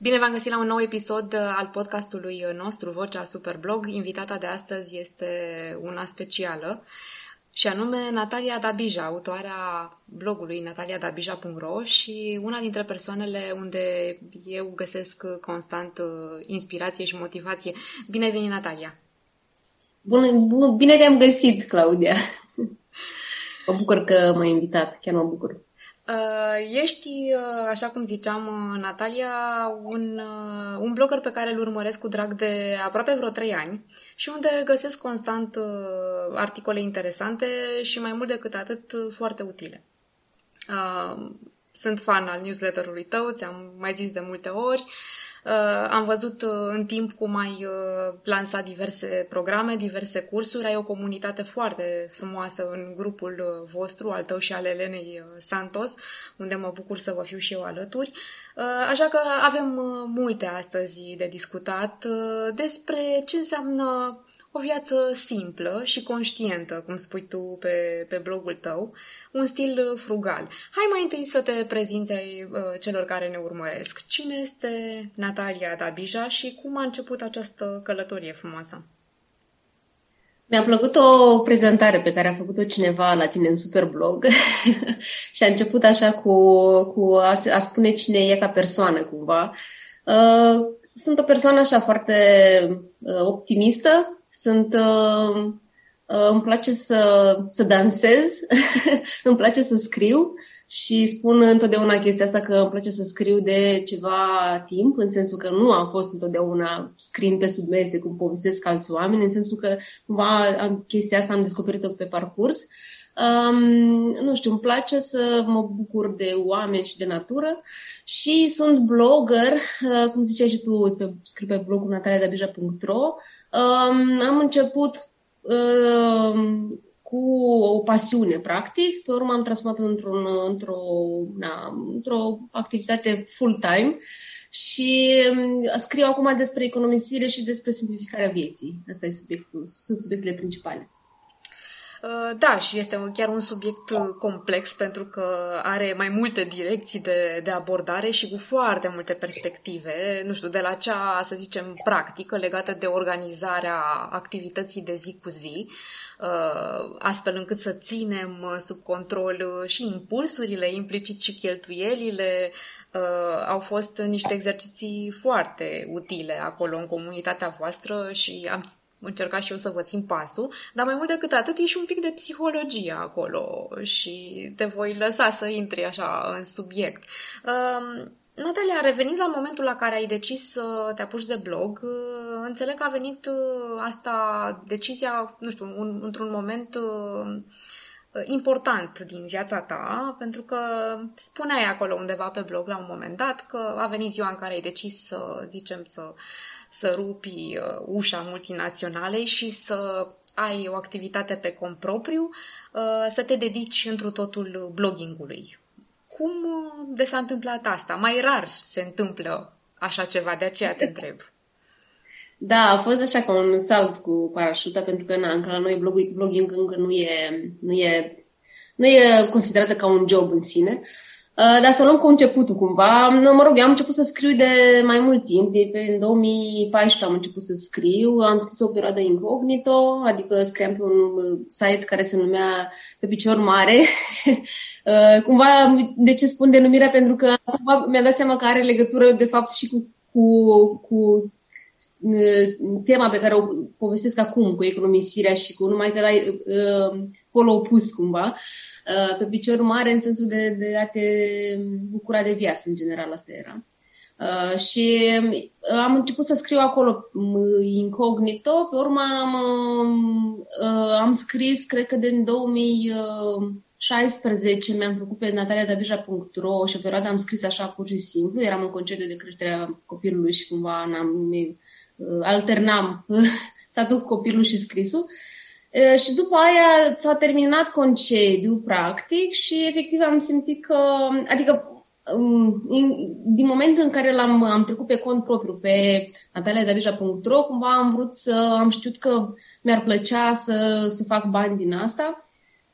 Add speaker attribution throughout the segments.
Speaker 1: Bine v-am găsit la un nou episod uh, al podcastului nostru, Vocea Superblog. Invitata de astăzi este una specială și anume Natalia Dabija, autoarea blogului nataliadabija.ro și una dintre persoanele unde eu găsesc constant uh, inspirație și motivație. Bine venit, Natalia!
Speaker 2: Bun, bun, bine te-am găsit, Claudia! Mă bucur că m-ai invitat, chiar mă bucur.
Speaker 1: Uh, ești, uh, așa cum ziceam, uh, Natalia, un, un blogger pe care îl urmăresc cu drag de aproape vreo trei ani și unde găsesc constant articole interesante și mai mult decât atât foarte utile. Sunt fan al newsletterului tău, ți-am mai zis de multe ori. Uh, am văzut uh, în timp cum ai uh, lansat diverse programe, diverse cursuri, ai o comunitate foarte frumoasă în grupul vostru, al tău și al Elenei Santos, unde mă bucur să vă fiu și eu alături. Așa că avem multe astăzi de discutat despre ce înseamnă o viață simplă și conștientă, cum spui tu pe, pe blogul tău, un stil frugal. Hai mai întâi să te prezinți ai uh, celor care ne urmăresc. Cine este Natalia Dabija și cum a început această călătorie frumoasă?
Speaker 2: Mi-a plăcut o prezentare pe care a făcut-o cineva la tine în Superblog și a început așa cu, cu a, a spune cine e ca persoană cumva. Uh, sunt o persoană așa foarte uh, optimistă, sunt uh, uh, îmi place să, să dansez, îmi place să scriu și spun întotdeauna chestia asta că îmi place să scriu de ceva timp, în sensul că nu am fost întotdeauna scriind pe sub mese cum povestesc alți oameni, în sensul că cumva am, chestia asta am descoperit-o pe parcurs. Um, nu știu, îmi place să mă bucur de oameni și de natură și sunt blogger, uh, cum ziceai și tu, pe, scriu pe blogul nataliadabija.ro Um, am început um, cu o pasiune, practic. Pe urmă am transformat într-un, într-o, na, într-o activitate full-time și um, scriu acum despre economisire și despre simplificarea vieții. Asta e subiectul, sunt subiectele principale.
Speaker 1: Uh, da, și este chiar un subiect uh, complex pentru că are mai multe direcții de, de abordare și cu foarte multe perspective, nu știu, de la cea, să zicem, practică legată de organizarea activității de zi cu zi, uh, astfel încât să ținem sub control și impulsurile, implicit și cheltuielile, au fost niște exerciții foarte utile acolo în comunitatea voastră și am încerca și eu să vă țin pasul, dar mai mult decât atât e și un pic de psihologie acolo și te voi lăsa să intri așa în subiect. Uh, Natalia, revenind la momentul la care ai decis să te apuci de blog, uh, înțeleg că a venit uh, asta, decizia, nu știu, un, într-un moment uh, important din viața ta, pentru că spuneai acolo undeva pe blog la un moment dat că a venit ziua în care ai decis să, zicem, să să rupi uh, ușa multinaționalei și să ai o activitate pe cont propriu, uh, să te dedici întru totul bloggingului. Cum uh, de s-a întâmplat asta? Mai rar se întâmplă așa ceva, de aceea te întreb.
Speaker 2: Da, a fost așa ca un salt cu parașuta, pentru că na, încă la noi blogging încă nu e, nu e, nu e considerată ca un job în sine. Uh, Uh, dar să o luăm cu începutul cumva. Nu, mă rog, eu am început să scriu de mai mult timp. De pe în 2014 am început să scriu. Am scris o perioadă incognito, adică scriam pe un uh, site care se numea Pe picior mare. Uh, cumva, de ce spun denumirea? Pentru că cumva mi-am dat seama că are legătură, de fapt, și cu, cu, cu tema pe care o povestesc acum, cu economisirea și cu numai că la uh, polo opus, cumva. Uh, Uh, pe picior mare în sensul de, de a te bucura de viață, în general, asta era. Uh, și uh, am început să scriu acolo incognito, pe urmă am, uh, am scris, cred că din 2016 mi-am făcut pe nataliadabija.ro și o perioadă am scris așa pur și simplu, eram în concediu de creștere a copilului și cumva n-am, uh, alternam statul cu copilul și scrisul. Și după aia s-a terminat concediu, practic, și efectiv am simțit că, adică um, din momentul în care l-am am trecut pe cont propriu, pe nataliadarija.ro, cumva am vrut să am știut că mi-ar plăcea să, să fac bani din asta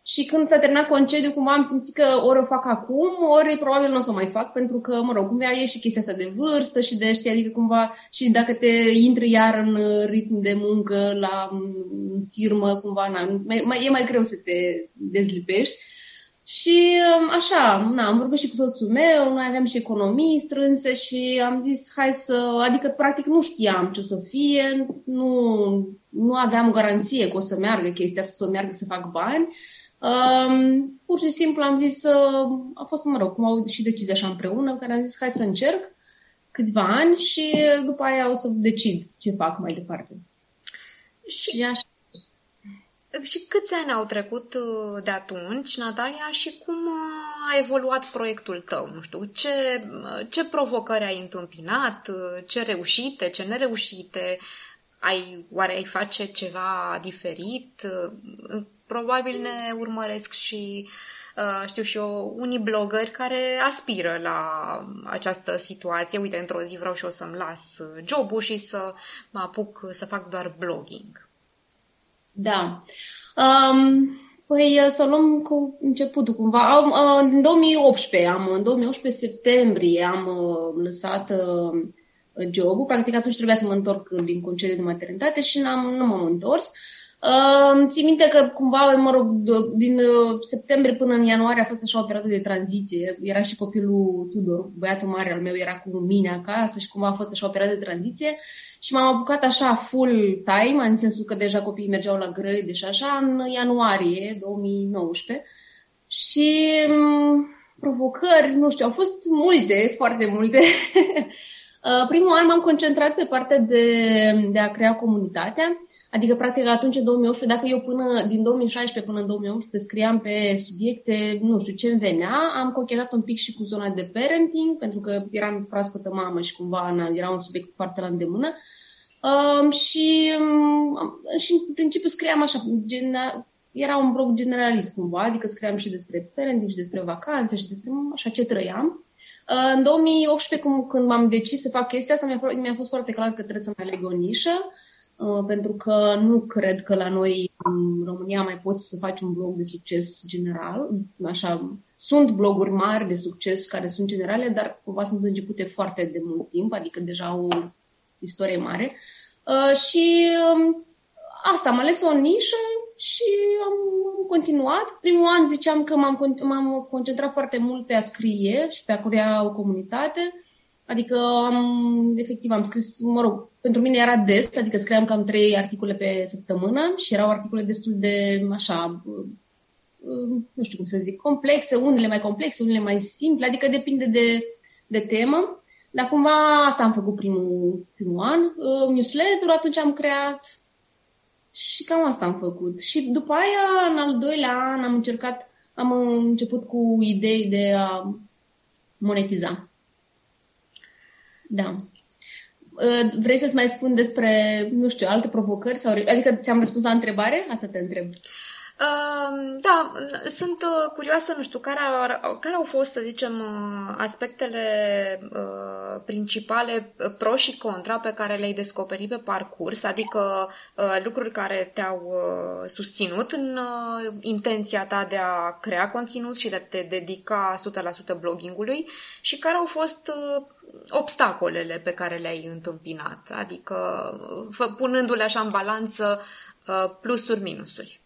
Speaker 2: și când s-a terminat concediu, cumva am simțit că ori o fac acum, ori probabil nu o să o mai fac, pentru că, mă rog, cumva e și chestia asta de vârstă și de, știi, adică cumva și dacă te intri iar în ritm de muncă la firmă, cumva, na, mai, e mai greu să te dezlipești. Și um, așa, na, am vorbit și cu soțul meu, noi aveam și economii strânse și am zis, hai să, adică practic nu știam ce o să fie, nu, nu aveam garanție că o să meargă chestia asta, să o meargă să fac bani. Um, pur și simplu am zis, uh, a fost, mă rog, cum au și decizia așa împreună, care am zis, hai să încerc câțiva ani și după aia o să decid ce fac mai departe.
Speaker 1: Și, și așa. Și câți ani au trecut uh, de atunci, Natalia, și cum uh, a evoluat proiectul tău? Nu știu, ce, uh, ce provocări ai întâmpinat, ce reușite, ce nereușite, ai, oare ai face ceva diferit? Probabil ne urmăresc și, știu și eu, unii blogări care aspiră la această situație. Uite, într-o zi vreau și eu să-mi las jobul și să mă apuc să fac doar blogging.
Speaker 2: Da. Um, păi să o luăm cu începutul cumva. Uh, în 2018, am, în 2018 septembrie am uh, lăsat uh, jobul. Practic atunci trebuia să mă întorc din concediu de maternitate și n-am, nu m-am întors. Uh, țin minte că cumva, mă rog, din uh, septembrie până în ianuarie a fost așa o perioadă de tranziție. Era și copilul Tudor, băiatul mare al meu, era cu mine acasă și cumva a fost așa o perioadă de tranziție. Și m-am apucat așa full time, în sensul că deja copiii mergeau la grădi și așa, în ianuarie 2019. Și um, provocări, nu știu, au fost multe, foarte multe. Uh, primul an m-am concentrat pe partea de, de a crea comunitatea, adică practic atunci în 2018, dacă eu până din 2016 până în 2018 scriam pe subiecte, nu știu ce îmi venea, am cochetat un pic și cu zona de parenting, pentru că eram proaspătă mamă și cumva era un subiect foarte la îndemână. Um, și, um, și în principiu scriam așa, gen, era un blog generalist cumva, adică scriam și despre parenting și despre vacanțe și despre așa ce trăiam. Uh, în 2018, cum, când m-am decis să fac chestia asta, mi-a, mi-a fost foarte clar că trebuie să mai aleg o nișă, uh, pentru că nu cred că la noi în România mai poți să faci un blog de succes general. Așa, sunt bloguri mari de succes care sunt generale, dar cumva sunt începute foarte de mult timp, adică deja o istorie mare. Uh, și um, asta, am ales o nișă și am continuat. Primul an ziceam că m-am, m-am concentrat foarte mult pe a scrie și pe a crea o comunitate. Adică am, efectiv, am scris, mă rog, pentru mine era des, adică scriam cam trei articole pe săptămână și erau articole destul de, așa, nu știu cum să zic, complexe, unele mai complexe, unele mai simple, adică depinde de, de temă. Dar cumva asta am făcut primul, primul an. Uh, newsletter atunci am creat, și cam asta am făcut. Și după aia, în al doilea an, am încercat, am început cu idei de a monetiza. Da. Ă, vrei să-ți mai spun despre, nu știu, alte provocări? Sau, adică ți-am răspuns la întrebare? Asta te întreb. Uh,
Speaker 1: da, sunt uh, curioasă, nu știu, care, au, care au fost, să zicem, uh, aspectele uh, principale pro și contra pe care le-ai descoperit pe parcurs, adică lucruri care te-au susținut în intenția ta de a crea conținut și de a te dedica 100% bloggingului și care au fost obstacolele pe care le-ai întâmpinat, adică punându-le așa în balanță plusuri, minusuri.
Speaker 2: Uh,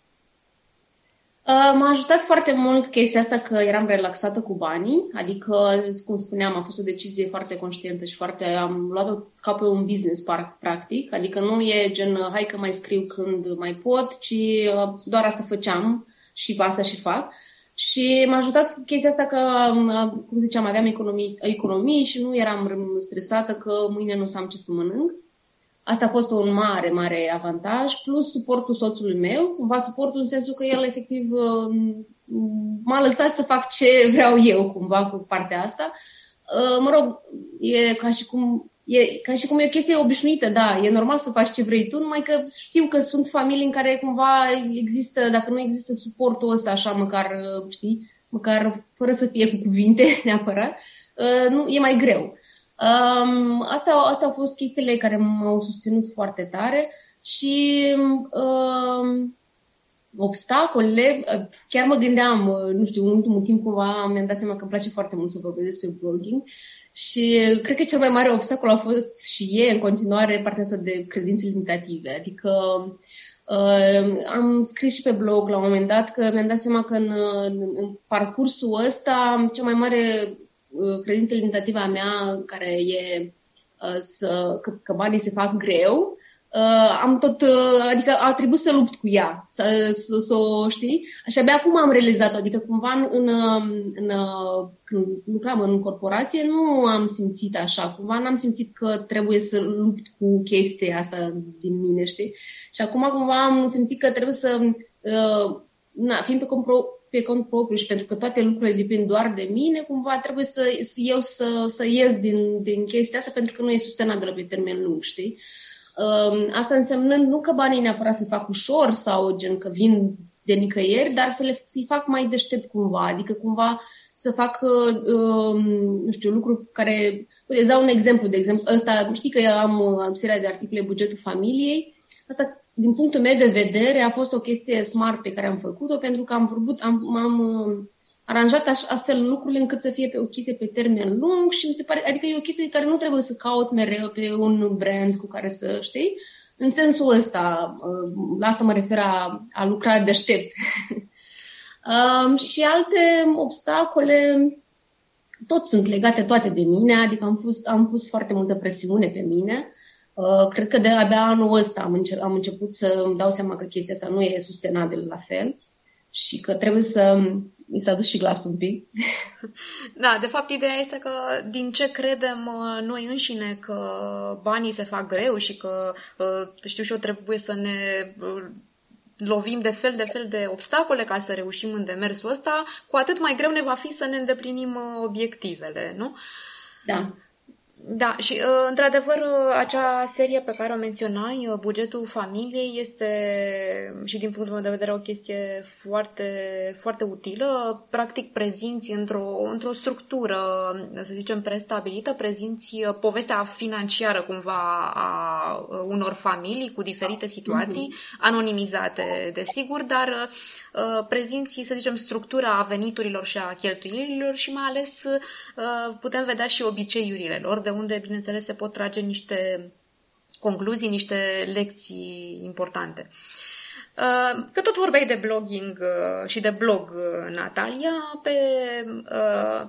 Speaker 2: m-a ajutat foarte mult chestia asta că eram relaxată cu banii, adică, cum spuneam, a fost o decizie foarte conștientă și foarte, am luat-o ca pe un business park, practic, adică nu e gen, hai că mai scriu când mai pot, ci uh, doar asta făceam și asta și fac. Și m-a ajutat chestia asta că, uh, cum ziceam, aveam economii, economii și nu eram stresată că mâine nu o să am ce să mănânc. Asta a fost un mare, mare avantaj, plus suportul soțului meu, cumva suportul în sensul că el efectiv uh, m-a lăsat să fac ce vreau eu cumva cu partea asta. Uh, mă rog, e ca și cum e ca și cum e o chestie obișnuită, da, e normal să faci ce vrei tu, numai că știu că sunt familii în care cumva există, dacă nu există suportul ăsta așa, măcar, uh, știi, măcar fără să fie cu cuvinte neapărat, nu, e mai greu. Um, asta, asta au fost chestiile care m-au susținut foarte tare și um, obstacole, chiar mă gândeam, nu știu, în ultimul timp cumva mi-am dat seama că îmi place foarte mult să vorbesc despre blogging și cred că cel mai mare obstacol a fost și e în continuare partea asta de credințe limitative. Adică uh, am scris și pe blog la un moment dat că mi-am dat seama că în, în, în parcursul ăsta cea mai mare uh, credință limitativă a mea, care e uh, să, că, că banii se fac greu, uh, am tot, uh, adică a trebuit să lupt cu ea, să, să, să o știi. Și abia acum am realizat adică cumva în, în, în, când lucram în corporație nu am simțit așa, cumva n-am simțit că trebuie să lupt cu chestia asta din mine, știi? Și acum cumva am simțit că trebuie să, uh, na, fiind pe compro, pe cont propriu și pentru că toate lucrurile depind doar de mine, cumva trebuie să, să eu să, să ies din, din chestia asta pentru că nu e sustenabilă pe termen lung, știi? Uh, Asta însemnând nu că banii neapărat se fac ușor sau gen că vin de nicăieri, dar să le, să-i fac mai deștept cumva, adică cumva să fac, uh, nu știu, lucruri care... Uite, îți dau un exemplu, de exemplu, ăsta, știi că eu am, am seria de articole Bugetul Familiei, asta, din punctul meu de vedere, a fost o chestie smart pe care am făcut-o, pentru că am vorbit, am, am aranjat astfel lucrurile încât să fie pe o chestie pe termen lung și mi se pare, adică e o chestie care nu trebuie să caut mereu pe un brand cu care să știi. În sensul ăsta, uh, la asta mă refer a, a lucra deștept. um, și alte obstacole, tot sunt legate toate de mine, adică am, fost, am pus foarte multă presiune pe mine. Uh, cred că de abia anul ăsta am, înce- am început să îmi dau seama că chestia asta nu e sustenabilă la fel și că trebuie să mi s-a dus și glasul un pic.
Speaker 1: Da, de fapt, ideea este că din ce credem uh, noi înșine că banii se fac greu și că, uh, știu și eu, trebuie să ne uh, lovim de fel de fel de obstacole ca să reușim în demersul ăsta, cu atât mai greu ne va fi să ne îndeplinim obiectivele, nu?
Speaker 2: Da.
Speaker 1: Da, și uh, într-adevăr uh, acea serie pe care o menționai, uh, bugetul familiei, este și din punctul meu de vedere o chestie foarte, foarte utilă. Practic prezinți într-o, într-o structură, să zicem, prestabilită, prezinți povestea financiară cumva a unor familii cu diferite situații, mm-hmm. anonimizate, desigur, dar prezinți, să zicem, structura veniturilor și a cheltuielilor și mai ales putem vedea și obiceiurile lor de unde, bineînțeles, se pot trage niște concluzii, niște lecții importante. Uh, că tot vorbeai de blogging uh, și de blog, uh, Natalia, pe,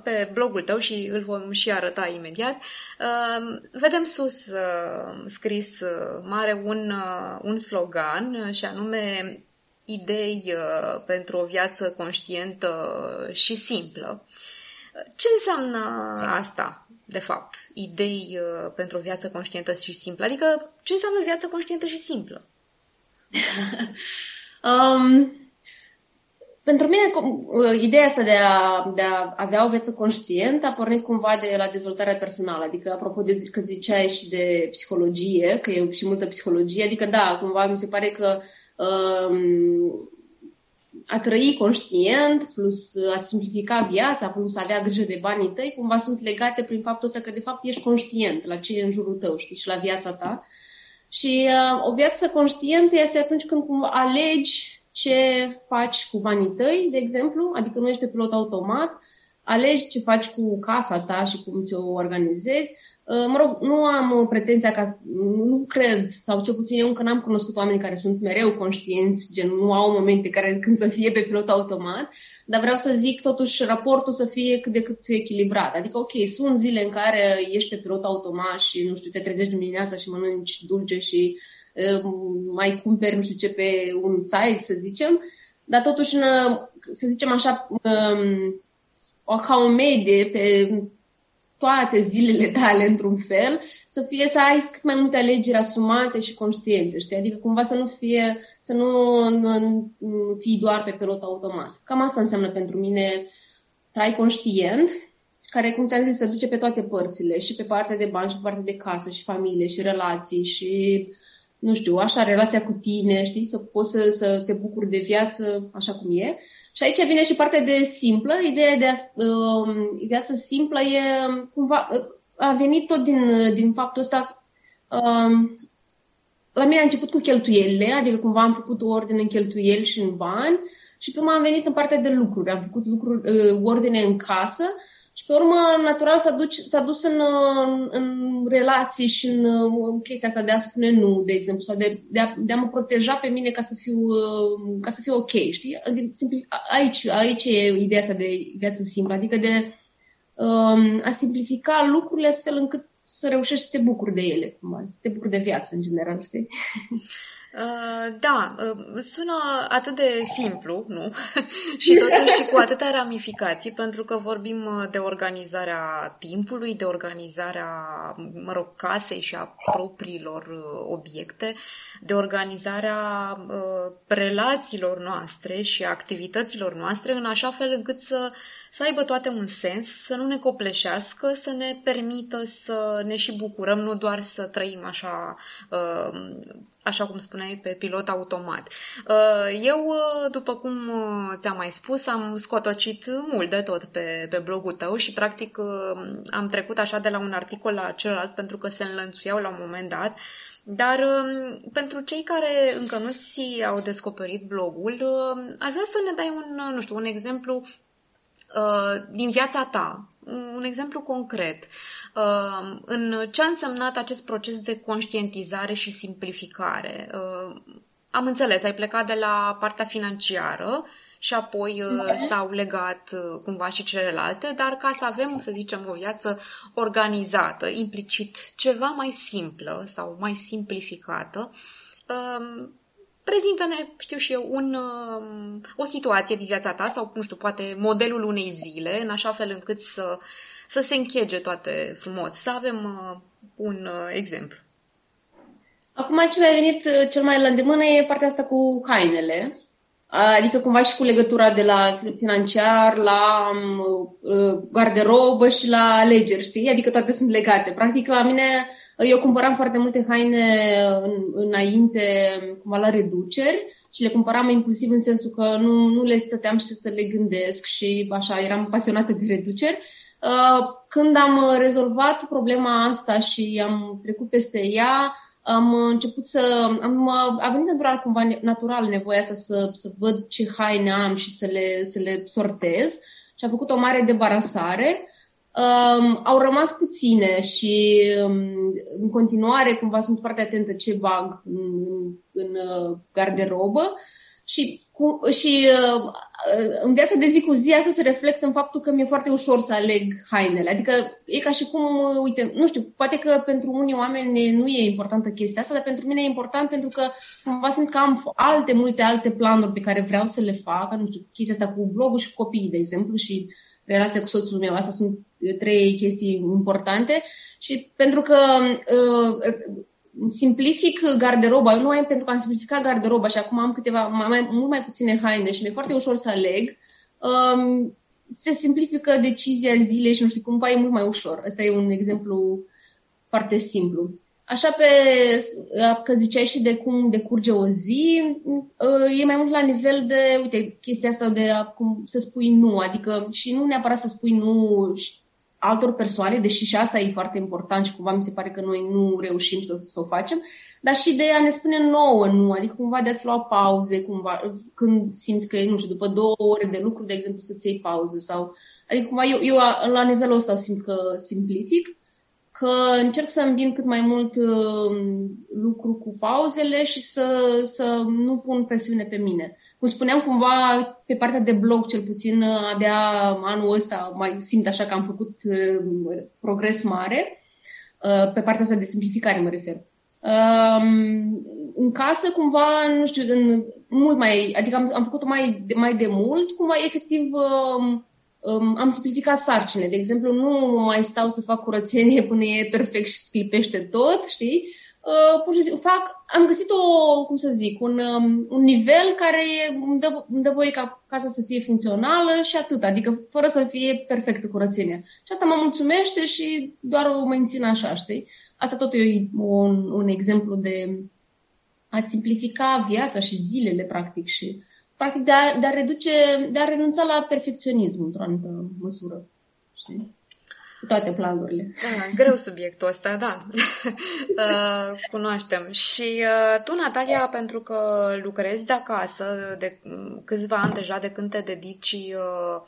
Speaker 1: pe blogul tău și îl vom și arăta imediat, vedem sus scris mare un, un slogan și anume idei pentru o viață conștientă și simplă. Ce înseamnă asta? De fapt, idei uh, pentru o viață conștientă și simplă? Adică, ce înseamnă viață conștientă și simplă?
Speaker 2: um, pentru mine, uh, ideea asta de a, de a avea o viață conștientă a pornit cumva de la dezvoltarea personală. Adică, apropo de că ziceai și de psihologie, că e și multă psihologie, adică da, cumva mi se pare că um, a trăi conștient, plus a simplifica viața, plus a avea grijă de banii tăi, cumva sunt legate prin faptul ăsta că de fapt ești conștient la ce e în jurul tău, știi, și la viața ta. Și uh, o viață conștientă este atunci când cumva alegi ce faci cu banii tăi, de exemplu, adică nu ești pe pilot automat, alegi ce faci cu casa ta și cum ți-o organizezi, Uh, mă rog, nu am pretenția ca, nu cred, sau cel puțin eu încă n-am cunoscut oameni care sunt mereu conștienți, gen nu au momente care când să fie pe pilot automat, dar vreau să zic totuși raportul să fie cât de cât echilibrat. Adică, ok, sunt zile în care ești pe pilot automat și, nu știu, te trezești dimineața și mănânci dulce și uh, mai cumperi nu știu ce pe un site, să zicem, dar totuși, în, să zicem așa, um, o, ca o medie pe toate zilele tale într-un fel, să fie să ai cât mai multe alegeri asumate și conștiente, știi? Adică cumva să nu fie, să nu, nu, nu fii doar pe pilot automat. Cam asta înseamnă pentru mine trai conștient, care, cum ți-am zis, se duce pe toate părțile, și pe partea de bani, și pe partea de casă, și familie, și relații, și, nu știu, așa, relația cu tine, știi, să poți să, să te bucuri de viață așa cum e. Și aici vine și partea de simplă, ideea de uh, viață simplă e cumva, uh, a venit tot din, din faptul ăsta uh, la mine a început cu cheltuielile, adică cumva am făcut o ordine în cheltuieli și în bani și pe urmă am venit în partea de lucruri. Am făcut lucruri, uh, ordine în casă și pe urmă, natural, s-a, duci, s-a dus în, în, în relații și în, în chestia asta de a spune nu, de exemplu, sau de, de, a, de a mă proteja pe mine ca să fiu, ca să fiu ok, știi? Aici, aici e ideea asta de viață simplă, adică de um, a simplifica lucrurile astfel încât să reușești să te bucuri de ele, cumva, să te bucuri de viață, în general, știi?
Speaker 1: Uh, da, uh, sună atât de simplu, nu? și totuși și cu atâtea ramificații, pentru că vorbim uh, de organizarea timpului, de organizarea, mă rog, casei și a propriilor obiecte, de organizarea relațiilor noastre și activităților noastre, în așa fel încât să să aibă toate un sens, să nu ne copleșească, să ne permită să ne și bucurăm, nu doar să trăim așa, uh, așa cum spuneai, pe pilot automat. Uh, eu, uh, după cum ți-am mai spus, am scotocit mult de tot pe, pe blogul tău și, practic, am trecut așa de la un articol la celălalt pentru că se înlănțuiau la un moment dat dar um, pentru cei care încă nu ți au descoperit blogul, aș vrea să ne dai un, nu știu, un exemplu Uh, din viața ta. Un exemplu concret. Uh, în ce a însemnat acest proces de conștientizare și simplificare? Uh, am înțeles, ai plecat de la partea financiară și apoi da. s-au legat cumva și celelalte, dar ca să avem, să zicem, o viață organizată, implicit ceva mai simplă sau mai simplificată, prezintă-ne, știu și eu, un, um, o situație din viața ta sau, nu știu, poate modelul unei zile, în așa fel încât să, să se închege toate frumos. Să avem uh, un uh, exemplu.
Speaker 2: Acum ce mi-a venit uh, cel mai la îndemână e partea asta cu hainele. Adică cumva și cu legătura de la financiar, la um, garderobă și la alegeri, știi? Adică toate sunt legate. Practic, la mine eu cumpăram foarte multe haine în, înainte, cumva la reduceri, și le cumpăram impulsiv în sensul că nu, nu le stăteam și să le gândesc și așa, eram pasionată de reduceri. Uh, când am rezolvat problema asta și am trecut peste ea, am început să... Am, a venit natural, cumva natural nevoia asta să, să văd ce haine am și să le, să le sortez și am făcut o mare debarasare Um, au rămas puține și um, în continuare cumva sunt foarte atentă ce bag în, în uh, garderobă și, cu, și uh, în viața de zi cu zi asta se reflectă în faptul că mi-e foarte ușor să aleg hainele. Adică e ca și cum, uh, uite, nu știu, poate că pentru unii oameni nu e importantă chestia asta, dar pentru mine e important pentru că cumva simt că am alte, multe alte planuri pe care vreau să le fac, nu știu, chestia asta cu blogul și cu copiii, de exemplu, și relația cu soțul meu. Astea sunt trei chestii importante și pentru că uh, simplific garderoba, eu nu mai pentru că am simplificat garderoba și acum am câteva, mai, mai, mult mai puține haine și mi-e foarte ușor să aleg, um, se simplifică decizia zilei și nu știu, cumva e mult mai ușor. Asta e un exemplu foarte simplu. Așa pe, că ziceai și de cum decurge o zi, e mai mult la nivel de, uite, chestia asta de a, cum să spui nu, adică și nu neapărat să spui nu altor persoane, deși și asta e foarte important și cumva mi se pare că noi nu reușim să, să o facem, dar și de a ne spune nouă nu, adică cumva de a-ți lua pauze, cumva, când simți că, nu știu, după două ore de lucru, de exemplu, să-ți iei pauză sau, adică cumva eu, eu la nivelul ăsta simt că simplific că încerc să îmbin cât mai mult uh, lucru cu pauzele și să, să nu pun presiune pe mine. Cum spuneam, cumva, pe partea de blog, cel puțin, uh, abia anul ăsta mai simt așa că am făcut uh, progres mare, pe partea asta de simplificare mă refer. Um, în casă, cumva, nu știu, în, mult mai, adică am, am făcut-o mai, mai de mult, cumva, efectiv, um, um, am simplificat sarcine. De exemplu, nu mai stau să fac curățenie până e perfect și sclipește tot, știi? Uh, pur și simplu fac, am găsit o, cum să zic, un, um, un nivel care îmi dă, îmi dă voie ca casa să fie funcțională și atât, adică fără să fie perfectă curățenia. Și asta mă mulțumește și doar o mențin așa, știi? Asta tot e un, un exemplu de a simplifica viața și zilele, practic, și practic de a, de a reduce, de a renunța la perfecționism într-o anumită măsură. Știi? toate planurile.
Speaker 1: Da, greu subiectul ăsta, da. uh, cunoaștem. Și uh, tu, Natalia, pentru că lucrezi de acasă de câțiva ani deja de când te dedici uh,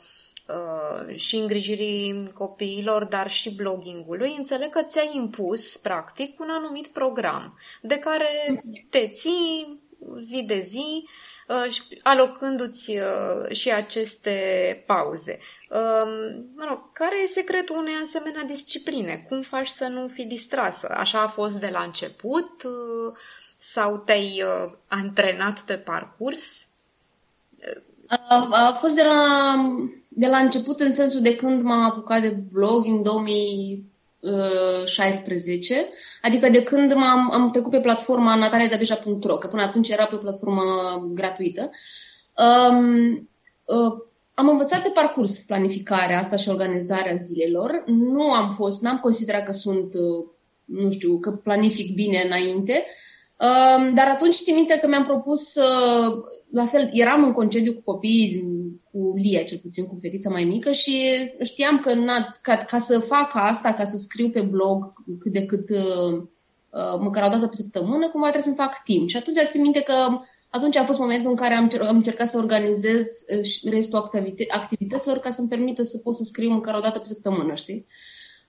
Speaker 1: uh, și îngrijirii copiilor, dar și bloggingului, înțeleg că ți-ai impus, practic, un anumit program de care te ții zi de zi, uh, alocându-ți uh, și aceste pauze. Um, mă rog, care e secretul unei asemenea discipline? Cum faci să nu fii distrasă? Așa a fost de la început? Uh, sau te-ai uh, antrenat pe parcurs?
Speaker 2: A, a fost de la, de la început în sensul de când m-am apucat de blog în 2016, adică de când m-am, am trecut pe platforma nataliadabeja.ro, că până atunci era pe o platformă gratuită. Um, uh, am învățat pe parcurs planificarea asta și organizarea zilelor. Nu am fost, n-am considerat că sunt, uh, nu știu, că planific bine înainte, um, dar atunci țin minte că mi-am propus, la fel, eram în concediu cu copiii, cu Lia, cel puțin cu fetița mai mică și știam că na, ca, ca să fac asta, ca să scriu pe blog cât de cât uh, uh, măcar o dată pe săptămână, cumva trebuie să fac timp. Și atunci țin minte că atunci a fost momentul în care am, cer- am încercat să organizez uh, restul activite- activităților ca să-mi permită să pot să scriu măcar o dată pe săptămână, știi?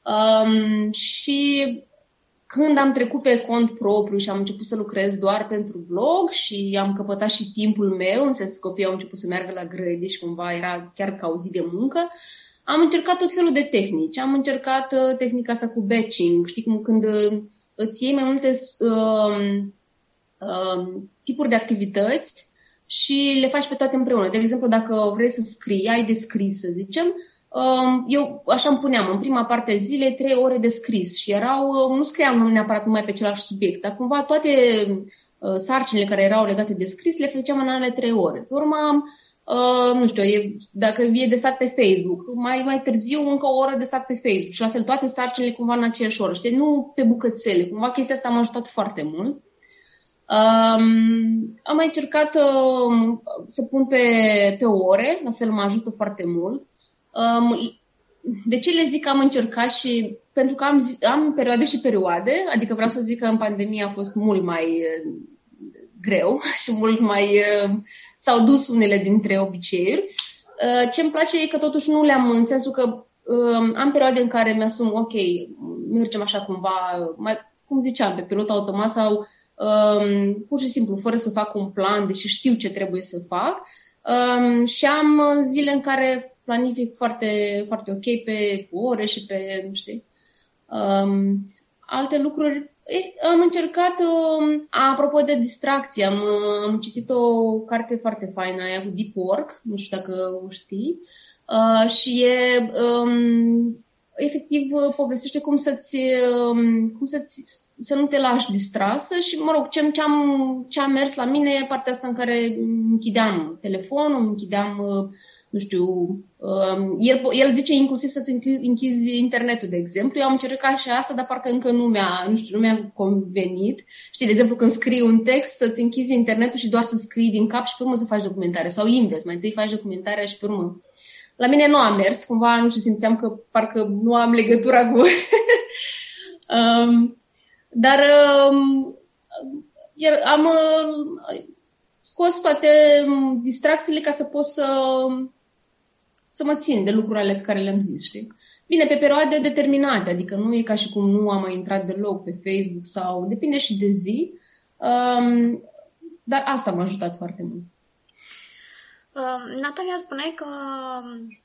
Speaker 2: Um, și când am trecut pe cont propriu și am început să lucrez doar pentru vlog și am căpătat și timpul meu, în sensul că copiii au început să meargă la grădi și cumva era chiar ca o zi de muncă, am încercat tot felul de tehnici. Am încercat uh, tehnica asta cu batching, știi, cum când uh, îți iei mai multe uh, uh, tipuri de activități și le faci pe toate împreună. De exemplu, dacă vrei să scrii, ai de scris, să zicem, um, eu așa îmi puneam în prima parte a zilei trei ore de scris și erau, uh, nu scriam neapărat numai pe același subiect, dar cumva toate uh, sarcinile care erau legate de scris le făceam în ale trei ore. Pe urmă, Uh, nu știu, e, dacă e de stat pe Facebook, mai, mai târziu încă o oră de stat pe Facebook și la fel toate sarcinile cumva în aceeași oră, știi? nu pe bucățele. Cumva chestia asta m-a ajutat foarte mult. Um, am mai încercat uh, să pun pe, pe ore, la fel mă ajută foarte mult. Um, de ce le zic că am încercat și pentru că am, zi, am perioade și perioade, adică vreau să zic că în pandemie a fost mult mai uh, greu și mult mai uh, s-au dus unele dintre obiceiuri. Uh, ce îmi place e că totuși nu le-am în sensul că uh, am perioade în care mi-asum, ok, mergem așa cumva, mai, cum ziceam, pe pilot automat sau um, pur și simplu, fără să fac un plan, deși știu ce trebuie să fac. Um, și am zile în care planific foarte, foarte ok pe ore și pe, nu știu, um, alte lucruri. Am încercat, um, apropo de distracție, am, am citit o carte foarte faină, aia cu Deep Work, nu știu dacă o știi, uh, și e um, efectiv uh, povestește cum să-ți, um, cum să-ți, să nu te lași distrasă și, mă rog, ce, ce-am, ce am mers la mine e partea asta în care închideam telefonul, închideam, uh, nu știu, um, el, el zice inclusiv să-ți închizi internetul, de exemplu. Eu am încercat și asta, dar parcă încă nu mi-a, nu știu, nu mi-a convenit. Știi, de exemplu, când scrii un text, să-ți închizi internetul și doar să scrii din cap și pe urmă să faci documentare. Sau invers, mai întâi faci documentarea și pe urmă la mine nu a mers, cumva, nu știu, simțeam că parcă nu am legătura cu... um, dar um, am uh, scos toate distracțiile ca să pot să, să mă țin de lucrurile pe care le-am zis, știi? Bine, pe perioade determinate, adică nu e ca și cum nu am mai intrat deloc pe Facebook sau depinde și de zi, um, dar asta m-a ajutat foarte mult.
Speaker 1: Uh, Natalia, spuneai că um,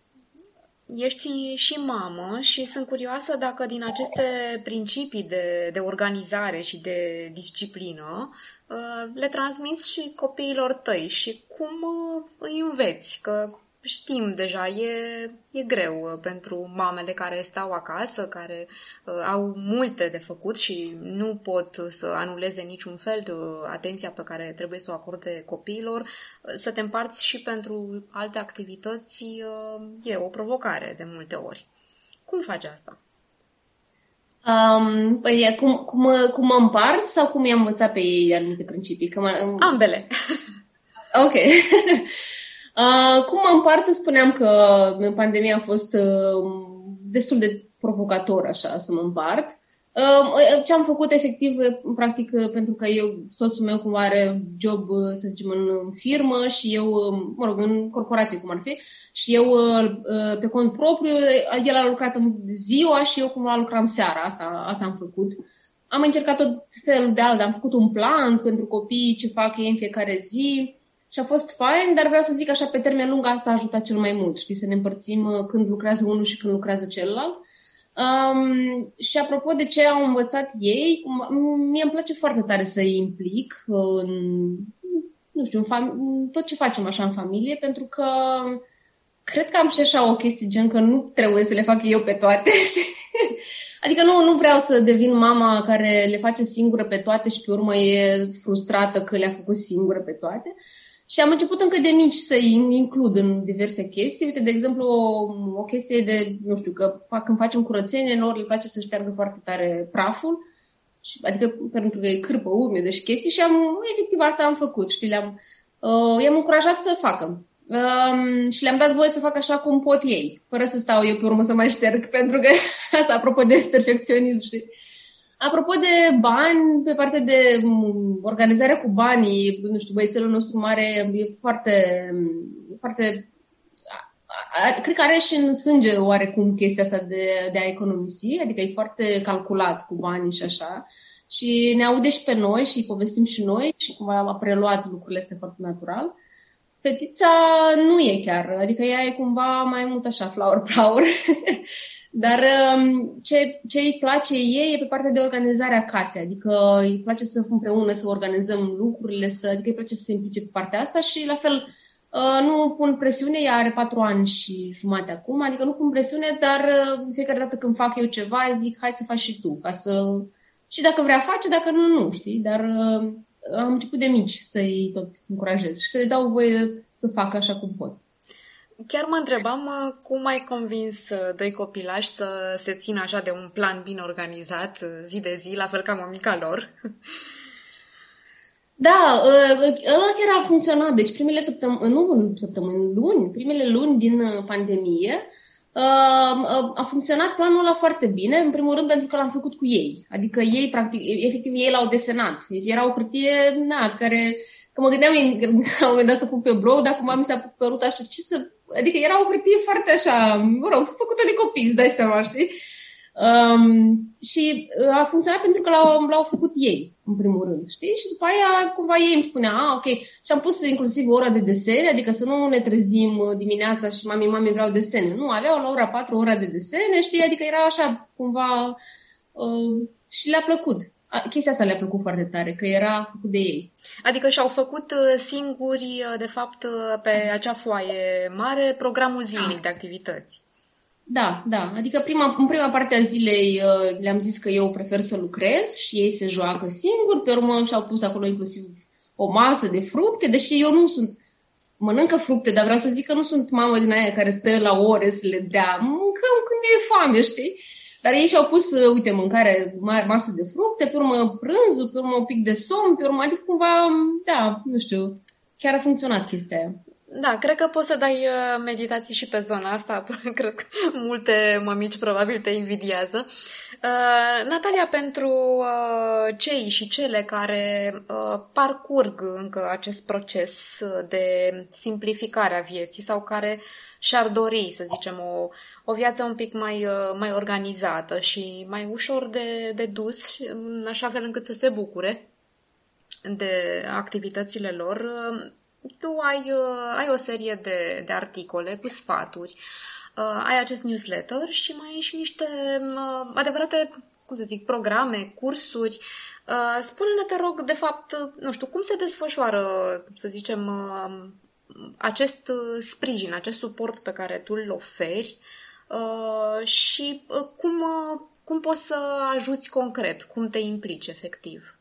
Speaker 1: ești și mamă și sunt curioasă dacă din aceste principii de, de organizare și de disciplină uh, le transmiți și copiilor tăi și cum uh, îi înveți, că știm deja, e, e greu uh, pentru mamele care stau acasă, care uh, au multe de făcut și nu pot să anuleze niciun fel de uh, atenția pe care trebuie să o acorde copiilor. Uh, să te împarți și pentru alte activități uh, e o provocare de multe ori. Cum faci asta?
Speaker 2: Um, păi, cum, cum, cum mă împart sau cum i-am învățat pe ei anumite principii? Că
Speaker 1: mă, Ambele.
Speaker 2: ok. Uh, cum mă împart, spuneam că în pandemie a fost uh, destul de provocator așa să mă împart. Ce am făcut efectiv, practic, pentru că eu, soțul meu cum are job, să zicem, în firmă și eu, mă rog, în corporație cum ar fi, și eu pe cont propriu, el a lucrat în ziua și eu cumva lucram seara, asta, asta am făcut. Am încercat tot felul de alte, am făcut un plan pentru copii, ce fac ei în fiecare zi și a fost fain, dar vreau să zic așa, pe termen lung asta a ajutat cel mai mult, știi, să ne împărțim când lucrează unul și când lucrează celălalt. Um, și apropo de ce au învățat ei, mie îmi place foarte tare să îi implic în, nu știu, în fam- tot ce facem așa în familie, pentru că cred că am și așa o chestie gen că nu trebuie să le fac eu pe toate, știi? Adică nu, nu vreau să devin mama care le face singură pe toate și pe urmă e frustrată că le-a făcut singură pe toate. Și am început încă de mici să-i includ în diverse chestii. Uite, de exemplu, o, o chestie de, nu știu, că fac, când facem curățenie, lor le place să șteargă foarte tare praful, și, adică pentru că e cârpă umedă și chestii și am, efectiv asta am făcut, știi, le-am, uh, i-am încurajat să facă. Um, și le-am dat voie să fac așa cum pot ei, fără să stau eu pe urmă să mai șterg, pentru că asta, apropo de perfecționism, știi? Apropo de bani, pe partea de mm, organizare cu banii, nu știu, băiețelul nostru mare e foarte, foarte cred că are și în sânge oarecum chestia asta de, de a economisi, adică e foarte calculat cu banii și așa. Și ne aude și pe noi și povestim și noi și cum a preluat lucrurile astea foarte natural. Fetița nu e chiar, adică ea e cumva mai mult așa, flower power. Dar um, ce, ce îi place ei e pe partea de organizare a casei, adică îi place să împreună, să organizăm lucrurile, să, adică îi place să se implice pe partea asta și la fel uh, nu pun presiune, ea are patru ani și jumate acum, adică nu pun presiune, dar uh, fiecare dată când fac eu ceva, zic hai să faci și tu, ca să... Și dacă vrea face, dacă nu, nu, știi? Dar uh, am început de mici să-i tot încurajez și să le dau voie să facă așa cum pot.
Speaker 1: Chiar mă întrebam uh, cum ai convins uh, doi copilași să se țină așa de un plan bine organizat uh, zi de zi, la fel ca mămica lor.
Speaker 2: Da, ăla chiar a funcționat. Deci primele săptămâni, nu săptămâni, luni, primele luni din pandemie, a funcționat planul ăla foarte bine, în primul rând pentru că l-am făcut cu ei. Adică ei, practic, efectiv, ei l-au desenat. Deci era o hârtie, na, care, că mă gândeam la un moment dat să pun pe blog, dar acum mi s-a părut așa, ce să Adică era o hârtie foarte așa, mă rog, făcută de copii, îți dai seama, știi? Um, și uh, a funcționat pentru că l-au, l-au făcut ei, în primul rând, știi? Și după aia, cumva, ei îmi spunea, a, ok, și am pus inclusiv ora de desene, adică să nu ne trezim uh, dimineața și mami, mami, vreau desene. Nu, aveau la ora 4 ora de desene, știi? Adică era așa, cumva, uh, și le-a plăcut chestia asta le-a plăcut foarte tare, că era făcut de ei.
Speaker 1: Adică și-au făcut uh, singuri, uh, de fapt, uh, pe acea foaie mare, programul zilnic da. de activități.
Speaker 2: Da, da. Adică prima, în prima parte a zilei le-am zis că eu prefer să lucrez și ei se joacă singuri. Pe urmă și-au pus acolo inclusiv o masă de fructe, deși eu nu sunt mănâncă fructe, dar vreau să zic că nu sunt mamă din aia care stă la ore să le dea. Mâncăm când e foame, știi? Dar ei și-au pus, uh, uite, mâncare, masă de fructe, pe urmă prânzul, pe urmă un pic de somn, pe urmă, adică cumva, da, nu știu, chiar a funcționat chestia aia.
Speaker 1: Da, cred că poți să dai uh, meditații și pe zona asta. Cred că multe mămici probabil te invidiază. Uh, Natalia, pentru uh, cei și cele care uh, parcurg încă acest proces de simplificare a vieții sau care și-ar dori, să zicem, o, o viață un pic mai, uh, mai organizată și mai ușor de, de dus, în așa fel încât să se bucure de activitățile lor, uh, tu ai, uh, ai o serie de, de articole cu sfaturi, ai acest newsletter și mai ai și niște adevărate, cum să zic, programe, cursuri. Spune-ne, te rog, de fapt, nu știu, cum se desfășoară, să zicem, acest sprijin, acest suport pe care tu îl oferi Uh, și uh, cum, uh, cum poți să ajuți concret, cum te implici efectiv?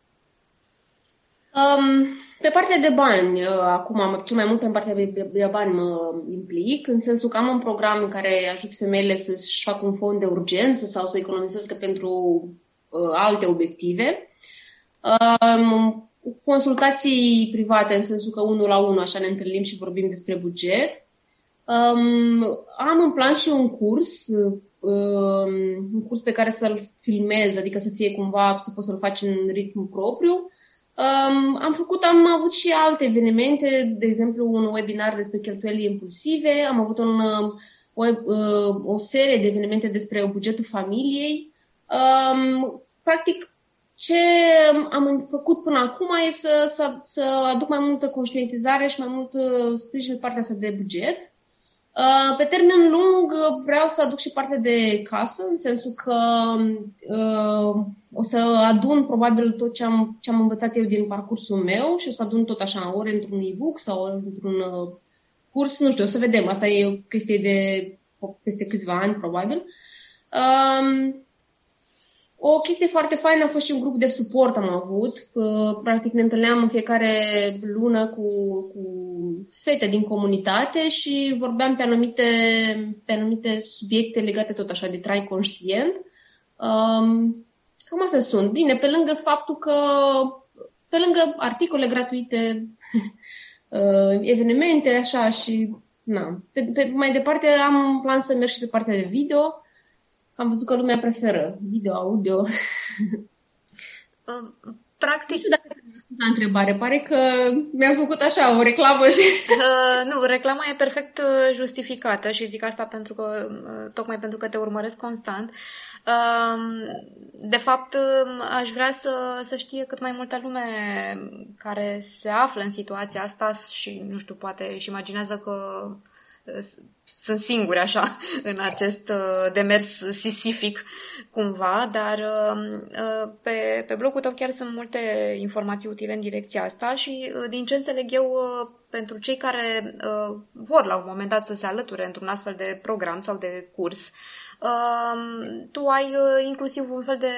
Speaker 2: Um, pe partea de bani, acum cel mai mult pe partea de bani mă implic, în sensul că am un program în care ajut femeile să-și facă un fond de urgență sau să economisească pentru uh, alte obiective. Um, consultații private, în sensul că unul la unul așa ne întâlnim și vorbim despre buget Um, am în plan și un curs, um, un curs pe care să-l filmez, adică să fie cumva, să poți să-l faci în ritm propriu. Um, am făcut, am avut și alte evenimente, de exemplu un webinar despre cheltuieli impulsive, am avut un, o, o serie de evenimente despre bugetul familiei. Um, practic, ce am făcut până acum e să, să, să aduc mai multă conștientizare și mai mult sprijin pe partea asta de buget. Uh, pe termen lung vreau să aduc și partea de casă, în sensul că uh, o să adun probabil tot ce am, ce am învățat eu din parcursul meu și o să adun tot așa ori într-un e-book sau într-un uh, curs, nu știu, o să vedem. Asta e o chestie de peste câțiva ani, probabil. Uh, o chestie foarte faină a fost și un grup de suport am avut. Practic ne întâlneam în fiecare lună cu, cu fete din comunitate și vorbeam pe anumite, pe anumite subiecte legate tot așa de trai conștient. Um, cam astea sunt. Bine, pe lângă faptul că, pe lângă articole gratuite, uh, evenimente, așa și na. Pe, pe, mai departe am plan să merg și pe partea de video am văzut că lumea preferă video, audio.
Speaker 1: Practic... Nu
Speaker 2: știu dacă la întrebare. Pare că mi-am făcut așa o reclamă și...
Speaker 1: Uh, nu, reclama e perfect uh, justificată și zic asta pentru că, uh, tocmai pentru că te urmăresc constant. Uh, de fapt, uh, aș vrea să, să știe cât mai multă lume care se află în situația asta și, nu știu, poate își imaginează că sunt singuri așa în acest uh, demers sisific cumva, dar uh, uh, pe, pe blogul tău chiar sunt multe informații utile în direcția asta și din ce înțeleg eu, pentru cei care vor la un moment dat să se alăture într-un astfel de program sau de curs, tu ai inclusiv un fel de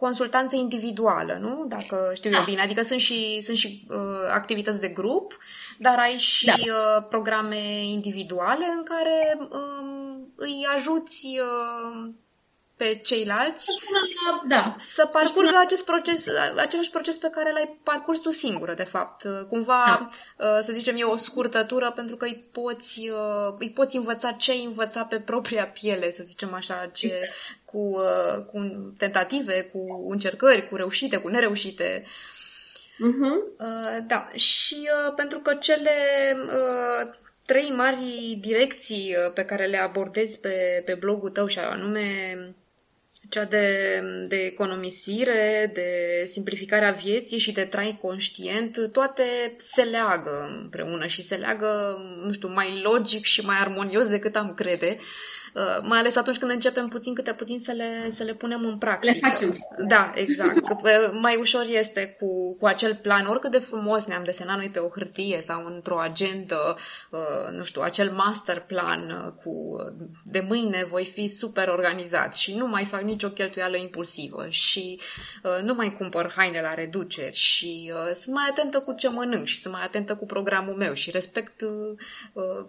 Speaker 1: consultanță individuală, nu? Dacă știu da. eu bine. Adică sunt și, sunt și uh, activități de grup, dar ai și da. uh, programe individuale în care uh, îi ajuți uh, pe ceilalți
Speaker 2: da.
Speaker 1: să parcurgă acest proces, același proces pe care l-ai parcurs tu singură, de fapt. Cumva, da. Uh, să zicem eu, o scurtătură pentru că îi poți, uh, îi poți învăța ce ai învăța pe propria piele, să zicem așa, ce, cu, uh, cu tentative, cu încercări, cu reușite, cu nereușite. Uh-huh. Da, și pentru că cele trei mari direcții pe care le abordezi pe, pe blogul tău și anume cea de, de economisire, de simplificarea vieții și de trai conștient, toate se leagă împreună și se leagă, nu știu, mai logic și mai armonios decât am crede. Uh, Uh, mai ales atunci când începem puțin câte puțin să le, să le punem în practică.
Speaker 2: Le facem.
Speaker 1: Da, exact. Că mai ușor este cu, cu acel plan, oricât de frumos ne-am desenat noi pe o hârtie sau într-o agendă, uh, nu știu, acel master plan uh, cu de mâine voi fi super organizat și nu mai fac nicio cheltuială impulsivă și nu mai cumpăr haine la reduceri și sunt mai atentă cu ce mănânc și sunt mai atentă cu programul meu și respect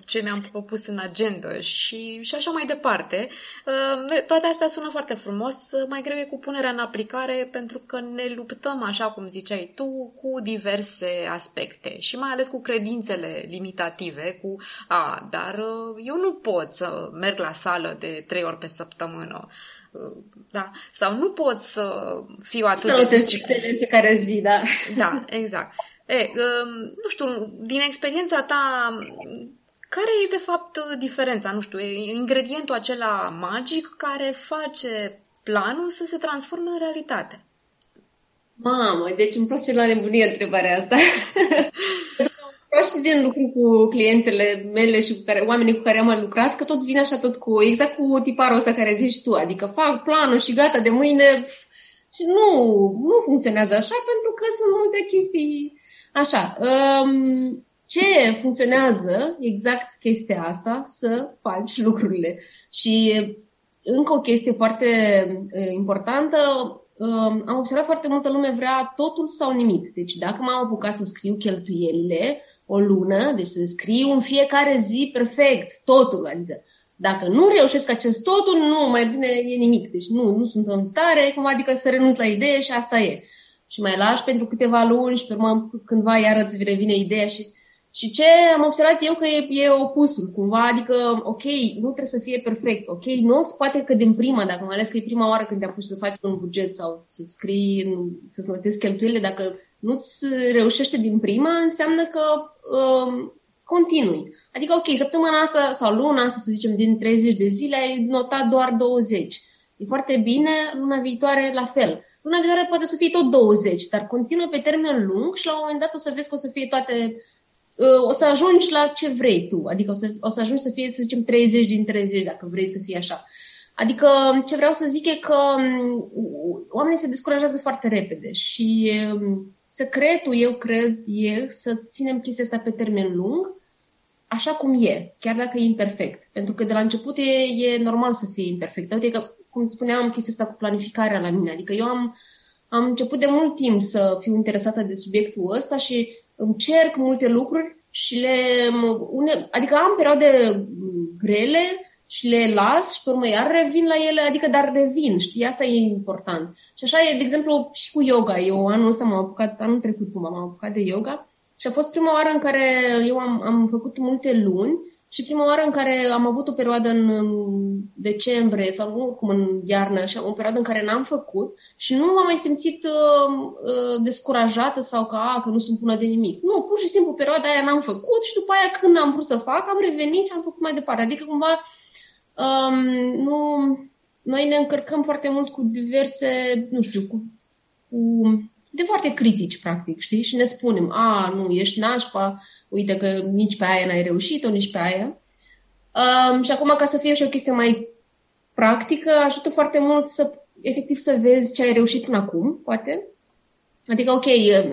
Speaker 1: ce mi-am propus în agenda și, și așa mai departe. Uh, toate astea sună foarte frumos, uh, mai greu e cu punerea în aplicare pentru că ne luptăm, așa cum ziceai tu, cu diverse aspecte și mai ales cu credințele limitative, cu a, dar uh, eu nu pot să merg la sală de trei ori pe săptămână. Da? Sau nu pot să fiu atât
Speaker 2: să de disciplinat. în fiecare zi, da.
Speaker 1: Da, exact. E, um, nu știu, din experiența ta, care e, de fapt, diferența? Nu știu, e ingredientul acela magic care face planul să se transforme în realitate.
Speaker 2: Mamă, deci îmi place la nebunie întrebarea asta. și din lucru cu clientele mele și cu care, oamenii cu care am lucrat, că tot vine așa tot cu, exact cu tiparul ăsta care zici tu, adică fac planul și gata de mâine și nu, nu funcționează așa pentru că sunt multe chestii așa. Um, ce funcționează exact chestia asta, să faci lucrurile. Și încă o chestie foarte importantă, am observat foarte multă lume vrea totul sau nimic. Deci dacă m-am apucat să scriu cheltuielile o lună, deci să scriu în fiecare zi perfect totul, adică dacă nu reușesc acest totul, nu, mai bine e nimic. Deci nu, nu sunt în stare, cum adică să renunț la idee și asta e. Și mai lași pentru câteva luni și pe urmă cândva iară îți revine ideea și Și ce am observat eu că e, e opusul, cumva, adică, ok, nu trebuie să fie perfect, ok, nu se poate că din prima, dacă mai ales că e prima oară când te-am pus să faci un buget sau să scrii, să-ți notezi cheltuielile, dacă nu-ți reușește din prima, înseamnă că um, continui. Adică, ok, săptămâna asta sau luna asta, să zicem, din 30 de zile, ai notat doar 20. E foarte bine, luna viitoare la fel. Luna viitoare poate să fie tot 20, dar continuă pe termen lung și la un moment dat o să vezi că o să fie toate uh, o să ajungi la ce vrei tu. Adică o să, o să ajungi să fie, să zicem, 30 din 30, dacă vrei să fie așa. Adică ce vreau să zic e că um, oamenii se descurajează foarte repede și um, secretul, eu cred, e să ținem chestia asta pe termen lung, așa cum e, chiar dacă e imperfect. Pentru că de la început e, e normal să fie imperfect. Uite că, cum spuneam, chestia asta cu planificarea la mine. Adică eu am, am început de mult timp să fiu interesată de subiectul ăsta și încerc multe lucruri și le... Une, adică am perioade grele și le las și pe urmă iar revin la ele, adică dar revin, știi, asta e important. Și așa e, de exemplu, și cu yoga. Eu anul ăsta m-am apucat, anul trecut cum m-am apucat de yoga și a fost prima oară în care eu am, am făcut multe luni și prima oară în care am avut o perioadă în decembrie sau nu cum în iarnă, și o perioadă în care n-am făcut și nu m-am mai simțit uh, uh, descurajată sau că, a, că nu sunt bună de nimic. Nu, pur și simplu perioada aia n-am făcut și după aia când am vrut să fac, am revenit și am făcut mai departe. Adică cumva um, nu, noi ne încărcăm foarte mult cu diverse, nu știu, cu, cu suntem foarte critici, practic, știi? Și ne spunem, a, nu, ești nașpa, uite că nici pe aia n-ai reușit-o, nici pe aia. Um, și acum, ca să fie și o chestie mai practică, ajută foarte mult să, efectiv, să vezi ce ai reușit până acum, poate. Adică, ok,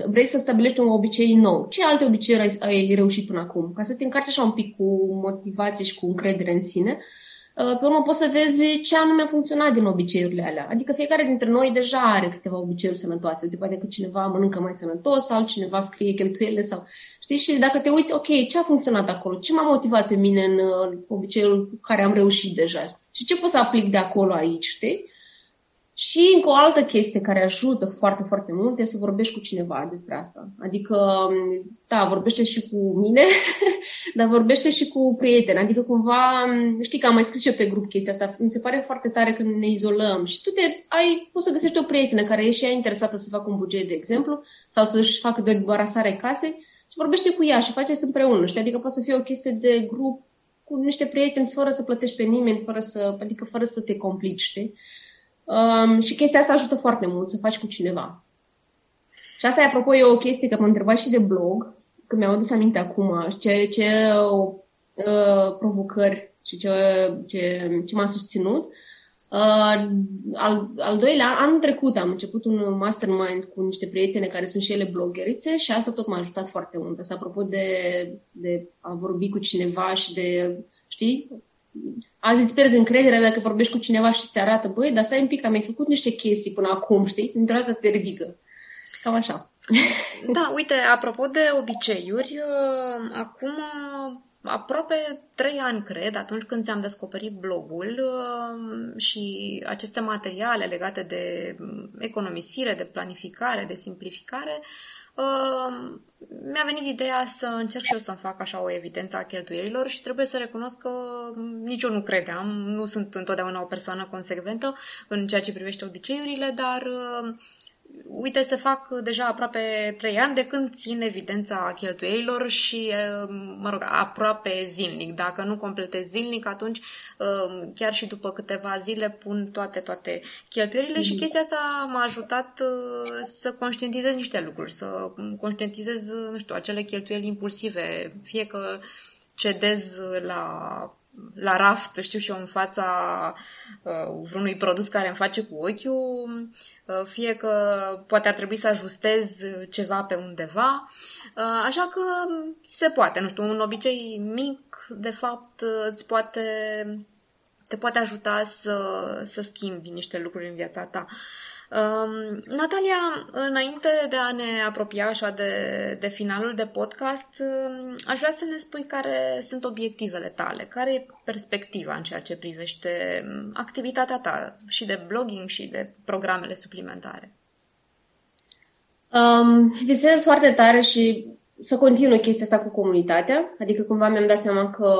Speaker 2: vrei să stabilești un obicei nou. Ce alte obiceiuri ai, ai reușit până acum? Ca să te încarci așa un pic cu motivație și cu încredere în sine Uh, pe urmă poți să vezi ce anume a funcționat din obiceiurile alea. Adică fiecare dintre noi deja are câteva obiceiuri sănătoase. Uite, poate că cineva mănâncă mai sănătos, altcineva scrie cheltuielile sau... Știi? Și dacă te uiți, ok, ce a funcționat acolo? Ce m-a motivat pe mine în uh, obiceiul care am reușit deja? Și ce pot să aplic de acolo aici, știi? Și încă o altă chestie care ajută foarte, foarte mult e să vorbești cu cineva despre asta. Adică, da, vorbește și cu mine, dar vorbește și cu prieteni. Adică cumva, știi că am mai scris și eu pe grup chestia asta, mi se pare foarte tare când ne izolăm și tu te ai, poți să găsești o prietenă care e și ea interesată să facă un buget, de exemplu, sau să-și facă de barasare case și vorbește cu ea și faceți împreună, știi? Adică poate să fie o chestie de grup cu niște prieteni fără să plătești pe nimeni, fără să, adică fără să te complici, știi? Um, și chestia asta ajută foarte mult să faci cu cineva. Și asta, apropo, e o chestie că m-am întrebat și de blog, că mi-am adus aminte acum, ce, ce uh, provocări și ce, ce, ce m-a susținut. Uh, al, al doilea, anul trecut am început un mastermind cu niște prietene care sunt și ele bloggerițe și asta tot m-a ajutat foarte mult. Asta apropo de, de a vorbi cu cineva și de, știi, azi îți pierzi încrederea dacă vorbești cu cineva și ți arată, băi, dar stai un pic, am mai făcut niște chestii până acum, știi? Dintr-o dată te ridică. Cam așa.
Speaker 1: Da, uite, apropo de obiceiuri, uh, acum uh, aproape trei ani, cred, atunci când ți-am descoperit blogul uh, și aceste materiale legate de mm, economisire, de planificare, de simplificare, mi-a venit ideea să încerc și eu să-mi fac așa o evidență a cheltuielilor și trebuie să recunosc că nici eu nu credeam, nu sunt întotdeauna o persoană consecventă în ceea ce privește obiceiurile, dar uite, se fac deja aproape trei ani de când țin evidența cheltuielilor și, mă rog, aproape zilnic. Dacă nu completez zilnic, atunci chiar și după câteva zile pun toate, toate cheltuielile mm. și chestia asta m-a ajutat să conștientizez niște lucruri, să conștientizez, nu știu, acele cheltuieli impulsive, fie că cedez la la raft, știu și eu, în fața uh, vreunui produs care îmi face cu ochiul, uh, fie că poate ar trebui să ajustez ceva pe undeva. Uh, așa că se poate, nu știu, un obicei mic, de fapt, uh, îți poate, te poate ajuta să, să schimbi niște lucruri în viața ta. Uh, Um, Natalia, înainte de a ne apropia așa de, de finalul de podcast, um, aș vrea să ne spui care sunt obiectivele tale, care e perspectiva în ceea ce privește um, activitatea ta și de blogging și de programele suplimentare.
Speaker 2: Um, visez foarte tare și să continui chestia asta cu comunitatea, adică cumva mi-am dat seama că,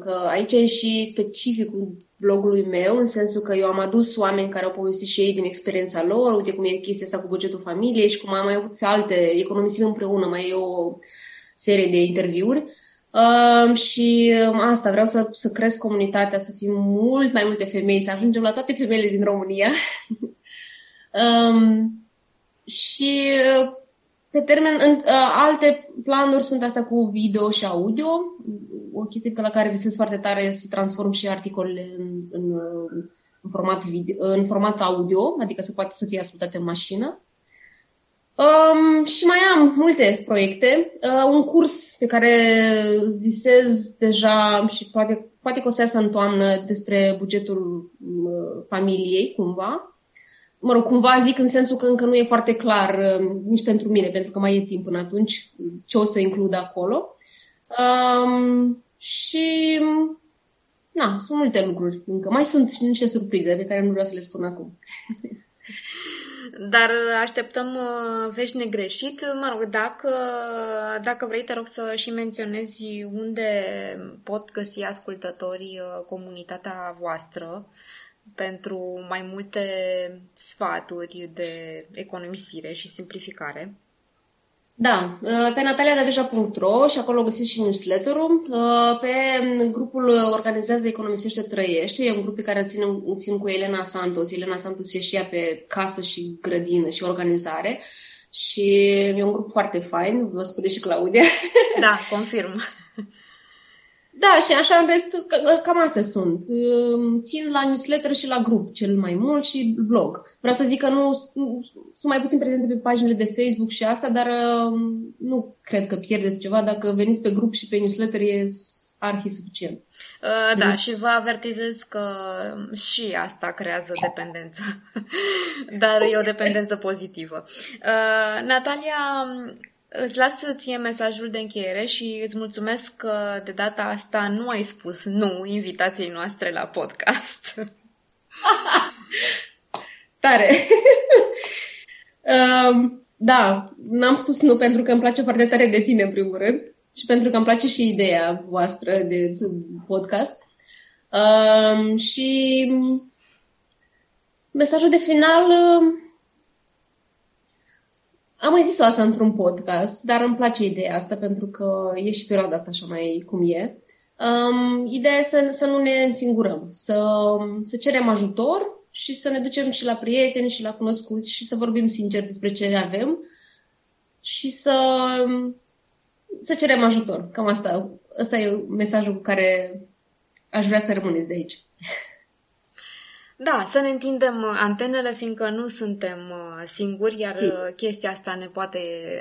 Speaker 2: că aici e și specificul blogului meu, în sensul că eu am adus oameni care au povestit și ei din experiența lor, uite cum e chestia asta cu bugetul familiei și cum am mai avut alte, economisim împreună, mai e o serie de interviuri. Uh, și um, asta, vreau să, să cresc comunitatea, să fim mult mai multe femei, să ajungem la toate femeile din România. um, și pe termen, în, uh, alte planuri sunt astea cu video și audio. O chestie pe la care visez foarte tare să transform și articolele în, în, în, format, video, în format audio, adică să poate să fie ascultate în mașină. Um, și mai am multe proiecte. Uh, un curs pe care visez deja și poate, poate că o să iasă în toamnă despre bugetul uh, familiei, cumva mă rog, cumva zic în sensul că încă nu e foarte clar uh, nici pentru mine, pentru că mai e timp până atunci ce o să includ acolo. Um, și na, sunt multe lucruri încă. Mai sunt și niște surprize pe care nu vreau să le spun acum.
Speaker 1: Dar așteptăm uh, vești negreșit. Mă rog, dacă, dacă vrei, te rog să și menționezi unde pot găsi ascultătorii uh, comunitatea voastră pentru mai multe sfaturi de economisire și simplificare.
Speaker 2: Da, uh, pe nataliadaveja.ro și acolo găsiți și newsletter-ul. Uh, pe grupul Organizează Economisește Trăiește, e un grup pe care țin, țin cu Elena Santos. Elena Santos e și ea pe casă și grădină și organizare. Și e un grup foarte fain, vă spune și Claudia.
Speaker 1: Da, confirm.
Speaker 2: Da, și așa în rest, cam astea sunt. Țin la newsletter și la grup cel mai mult și blog. Vreau să zic că nu, nu sunt mai puțin prezente pe paginile de Facebook și asta, dar um, nu cred că pierdeți ceva. Dacă veniți pe grup și pe newsletter e arhi suficient.
Speaker 1: Uh, da, și vă avertizez că și asta creează dependență. Dar e o dependență pozitivă. Uh, Natalia, Îți las ție mesajul de încheiere și îți mulțumesc că de data asta nu ai spus nu invitației noastre la podcast.
Speaker 2: tare! um, da, n-am spus nu pentru că îmi place foarte tare de tine, în primul rând, și pentru că îmi place și ideea voastră de podcast. Um, și mesajul de final... Um, am mai zis-o asta într-un podcast, dar îmi place ideea asta pentru că e și perioada asta așa mai cum e. Um, ideea e să, să nu ne însingurăm, să, să cerem ajutor și să ne ducem și la prieteni și la cunoscuți și să vorbim sincer despre ce avem și să, să cerem ajutor. Cam asta, asta e mesajul cu care aș vrea să rămâneți de aici.
Speaker 1: Da, să ne întindem uh, antenele, fiindcă nu suntem uh, singuri, iar uh, chestia asta ne poate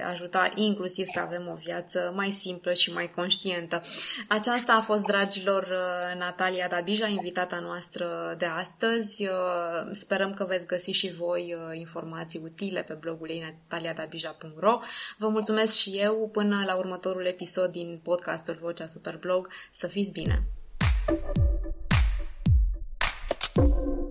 Speaker 1: ajuta inclusiv să avem o viață mai simplă și mai conștientă. Aceasta a fost, dragilor, Natalia Dabija, invitata noastră de astăzi. Sperăm că veți găsi și voi informații utile pe blogul ei nataliadabija.ro. Vă mulțumesc și eu. Până la următorul episod din podcastul Vocea Superblog. Să fiți bine! thank you